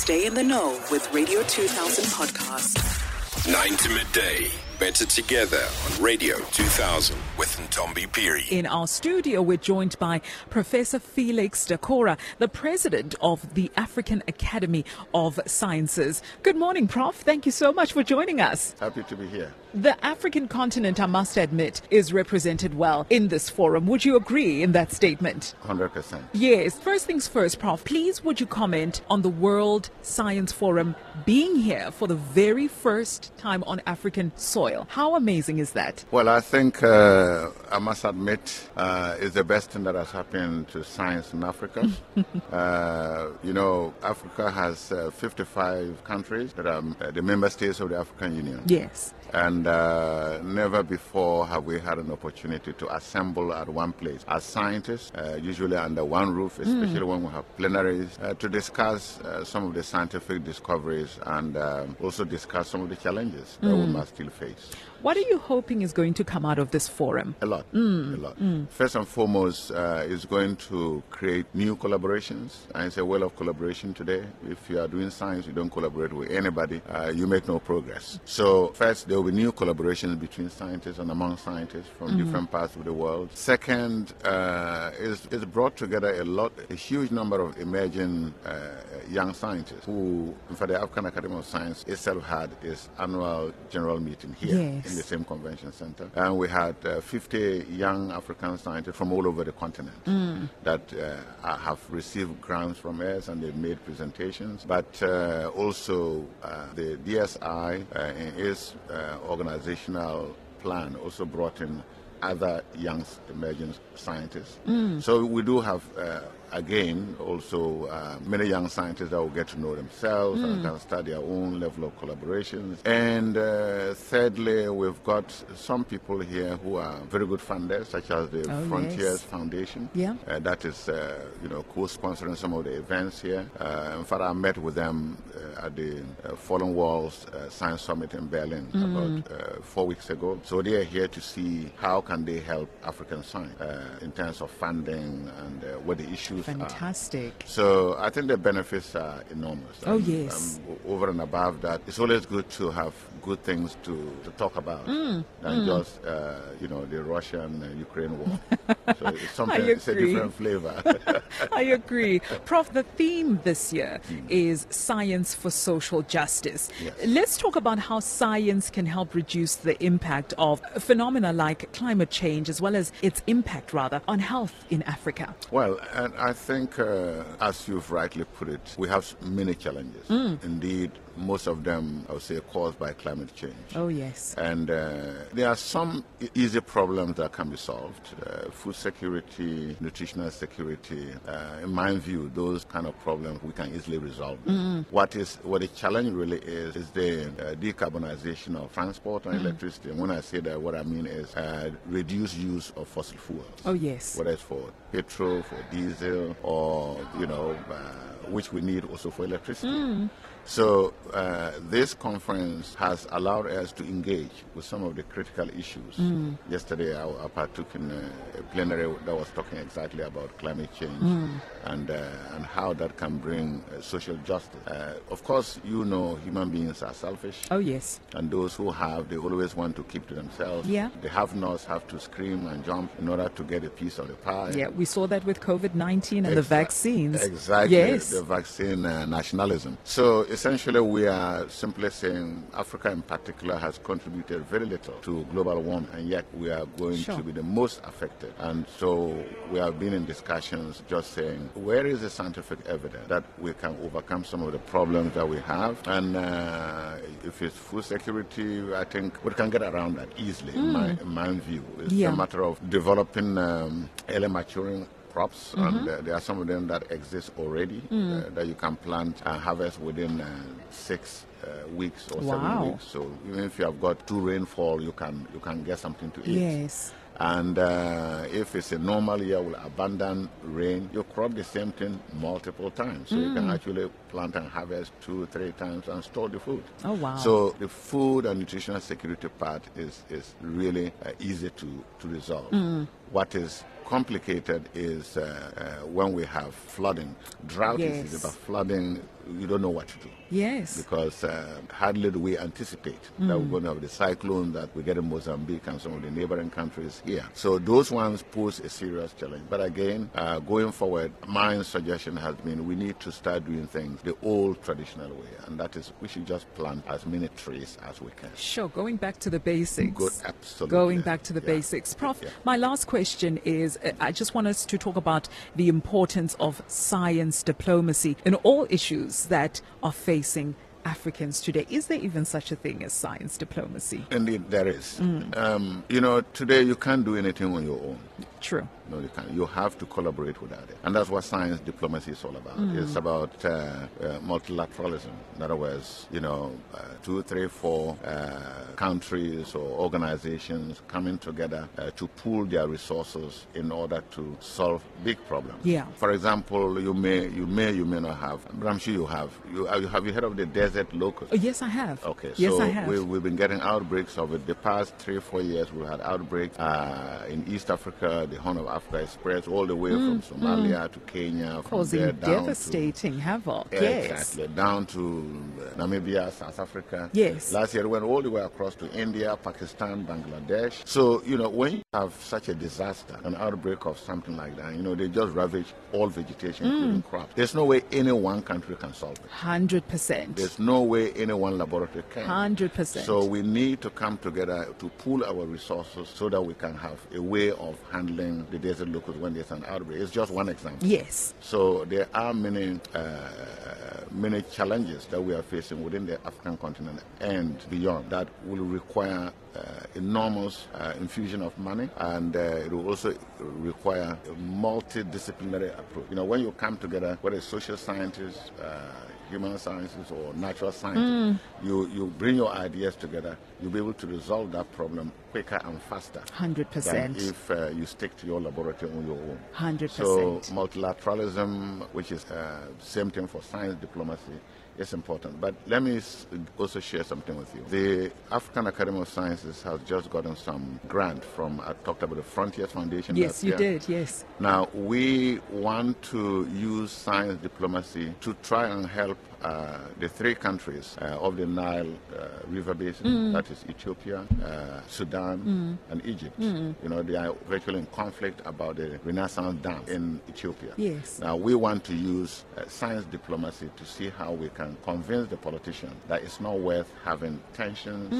Stay in the know with Radio 2000 podcast. 9 to midday. Better together on Radio 2000 with Ntombi Piri. In our studio, we're joined by Professor Felix Dakora, the president of the African Academy of Sciences. Good morning, Prof. Thank you so much for joining us. Happy to be here. The African continent, I must admit, is represented well in this forum. Would you agree in that statement? 100%. Yes. First things first, Prof. Please would you comment on the World Science Forum being here for the very first time on African soil? How amazing is that? Well, I think uh, I must admit uh, it's the best thing that has happened to science in Africa. uh, you know, Africa has uh, 55 countries that are uh, the member states of the African Union. Yes. And uh, never before have we had an opportunity to assemble at one place as scientists, uh, usually under one roof, especially when we have plenaries, uh, to discuss uh, some of the scientific discoveries and um, also discuss some of the challenges that we must still face. What are you hoping is going to come out of this forum? A lot, a lot. First and foremost, uh, is going to create new collaborations. And it's a well of collaboration today. If you are doing science, you don't collaborate with anybody, uh, you make no progress. So, first, there will be new collaborations between scientists and among scientists from different parts of the world. Second, uh, is is brought together a lot, a huge number of emerging uh, young scientists who, in fact, the African Academy of Science itself had its annual general meeting here Yes. in the same convention center. And we had uh, 50 young African scientists from all over the continent that uh, have received grants from us and they've made presentations. But uh, also uh, the DSI uh, uh, organizational plan also brought in other young emerging scientists. So we do have uh, again also uh, many young scientists that will get to know themselves and can start their own level of collaborations. And uh, thirdly, we've got some people here who are very good funders, such as the Oh, Frontiers yes. Foundation. Yeah. Uh, that is, uh, you know, co-sponsoring some of the events here. Uh, in fact, I met with them uh, at the uh, Falling Walls uh, Science Summit in Berlin about uh, four weeks ago. So they are here to see how can they help African science uh, in terms of funding and uh, what the issues are. Fantastic. So I think the benefits are enormous. Oh, And, yes. um, over and above that, it's always good to have good things to, to talk about Mm, than just, uh, you know, the Russian Ukraine war. so it's something, it's a different flavor. I agree. Prof, the theme this year is science for social justice. Yes. Let's talk about how science can help reduce the impact of phenomena like climate change as well as its impact, rather, on health in Africa. Well, and I think, uh, as you've rightly put it, we have many challenges. Mm. Indeed, most of them, I would say, caused by climate change. Oh, yes. And uh, there are some easy problems that can be solved. Uh, food security, nutritional security. Uh, in my view, those kind of problems we can easily resolve. What is what the challenge really is is the uh, decarbonization of transport and electricity. And when I say that, what I mean is uh, reduced use of fossil fuels Oh, yes. whether it's for petrol, for diesel, or you know, uh, which we need also for electricity. So uh, this conference has allowed us to engage with some of the critical issues. Yesterday, I, I partook in a, a plenary that was talking exactly about climate change and uh, and how that can bring uh, social justice. Uh, of course, you know, human beings are selfish. Oh, yes. And those who have, they always want to keep to themselves. Yeah. The have-nots have to scream and jump in order to get a piece of the pie. Yeah, we saw that with COVID 19 and the vaccines. Exactly. Yes. The vaccine uh, nationalism. So essentially, we are simply saying Africa in particular has contributed very little to global warming, and yet we are going Sure. to be the most affected. And so we have been in discussions just saying, where is the scientific evidence that we can overcome some of the problems that we have? And uh, if it's food security, I think we can get around that easily, in, my, in my view. It's Mm. Yeah. a matter of developing um, early maturing crops, and uh, there are some of them that exist already uh, that you can plant and harvest within uh, six uh, weeks or Wow. seven weeks. So even if you have got two rainfall, you can you can get something to eat. Yes. And uh, if it's a normal year with abundant rain, you crop the same thing multiple times. So you can actually plant and harvest two, three times and store the food. Oh, wow. So the food and nutritional security part is, is really uh, easy to, to resolve. What is complicated is uh, uh, when we have flooding. Drought is Yes. easy, but flooding you don't know what to do Yes. because uh, hardly do we anticipate that we're going to have the cyclone that we get in Mozambique and some of the neighboring countries here. So those ones pose a serious challenge. But again, uh, going forward, my suggestion has been we need to start doing things the old traditional way, and that is we should just plant as many trees as we can. Sure, going back to the basics. Good, absolutely. Going back to the Yeah. basics. Prof, Yeah. my last question is uh, I just want us to talk about the importance of science diplomacy in all issues that are facing Africans today. Is there even such a thing as science diplomacy? Indeed, there is. Mm. Um, you know, today you can't do anything on your own. True. No, you can't. You have to collaborate with others. And that's what science diplomacy is all about. It's about uh, uh, multilateralism. In other words, you know, uh, two, three, four uh, countries or organizations coming together uh, to pool their resources in order to solve big problems. Yeah. For example, you may, you may, you may not have, but I'm sure you have. You, uh, have you heard of the desert locust? Oh, yes, I have. Okay, Yes, so I have. We, we've been getting outbreaks of it. The past three, four years, we had outbreaks uh, in East Africa. The Horn of Africa spreads all the way from Somalia to Kenya, Causing devastating havoc. to yes. exactly down to uh, Namibia, South Africa. Yes. Last year, it went all the way across to India, Pakistan, Bangladesh. So you know, when you have such a disaster, an outbreak of something like that, you know, they just ravage all vegetation, Mm. including crops. There's no way any one country can solve it. 100%. There's no way any one laboratory can. 100%. So we need to come together to pool our resources so that we can have a way of handling the desert locust when there's an outbreak. It's just one example. yes. So there are many, uh, many challenges that we are facing within the African continent and beyond that will require uh, enormous uh, infusion of money, and uh, it will also require a multidisciplinary approach. You know, when you come together, whether it's social scientists, uh, human sciences, or natural sciences, you, you bring your ideas together, you'll be able to resolve that problem quicker and faster. 100%. Than if uh, you stick to your laboratory on your own. 100%. So multilateralism, which is uh, same thing for science diplomacy, is important. But let me also share something with you. The African Academy of Sciences has just gotten some grant from, I talked about the Frontiers Foundation. Yes, you did. Yes. Now, we want to use science diplomacy to try and help uh, the three countries uh, of the Nile uh, River Basin, that is Ethiopia, uh, Sudan, and Egypt. You know, they are virtually in conflict about the Renaissance Dam in Ethiopia. Yes. Now, we want to use uh, science diplomacy to see how we can convince the politicians that it's not worth having tensions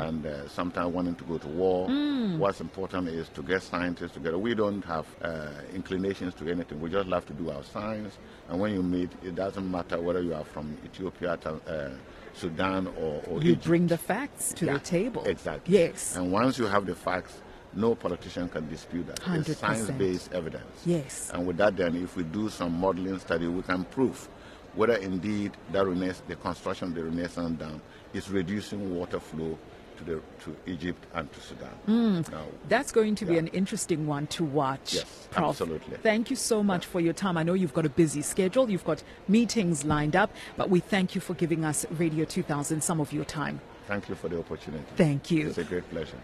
and uh, sometimes wanting to go to war. What's important is to get scientists together. We don't have uh, inclinations to anything. We just love to do our science. And when you meet, it doesn't matter whether you are from Ethiopia, Ta- uh, Sudan, or, or You Egypt. bring the facts to Yeah, the table. Exactly. Yes. And once you have the facts, no politician can dispute that. It's 100%. science-based evidence. Yes. And with that, then, if we do some modeling study, we can prove whether indeed that Renaissance, the construction of the Renaissance Dam is reducing water flow to, the, to Egypt and to Sudan. Hmm. Now, That's going to be an interesting one to watch. Yes, Prof. absolutely. Thank you so much for your time. I know you've got a busy schedule, you've got meetings lined up, but we thank you for giving us Radio 2000 some of your time. thank you for the opportunity. Thank you. It's a great pleasure.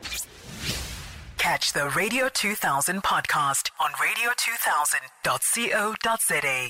Catch the Radio 2000 podcast on radio2000.co.za.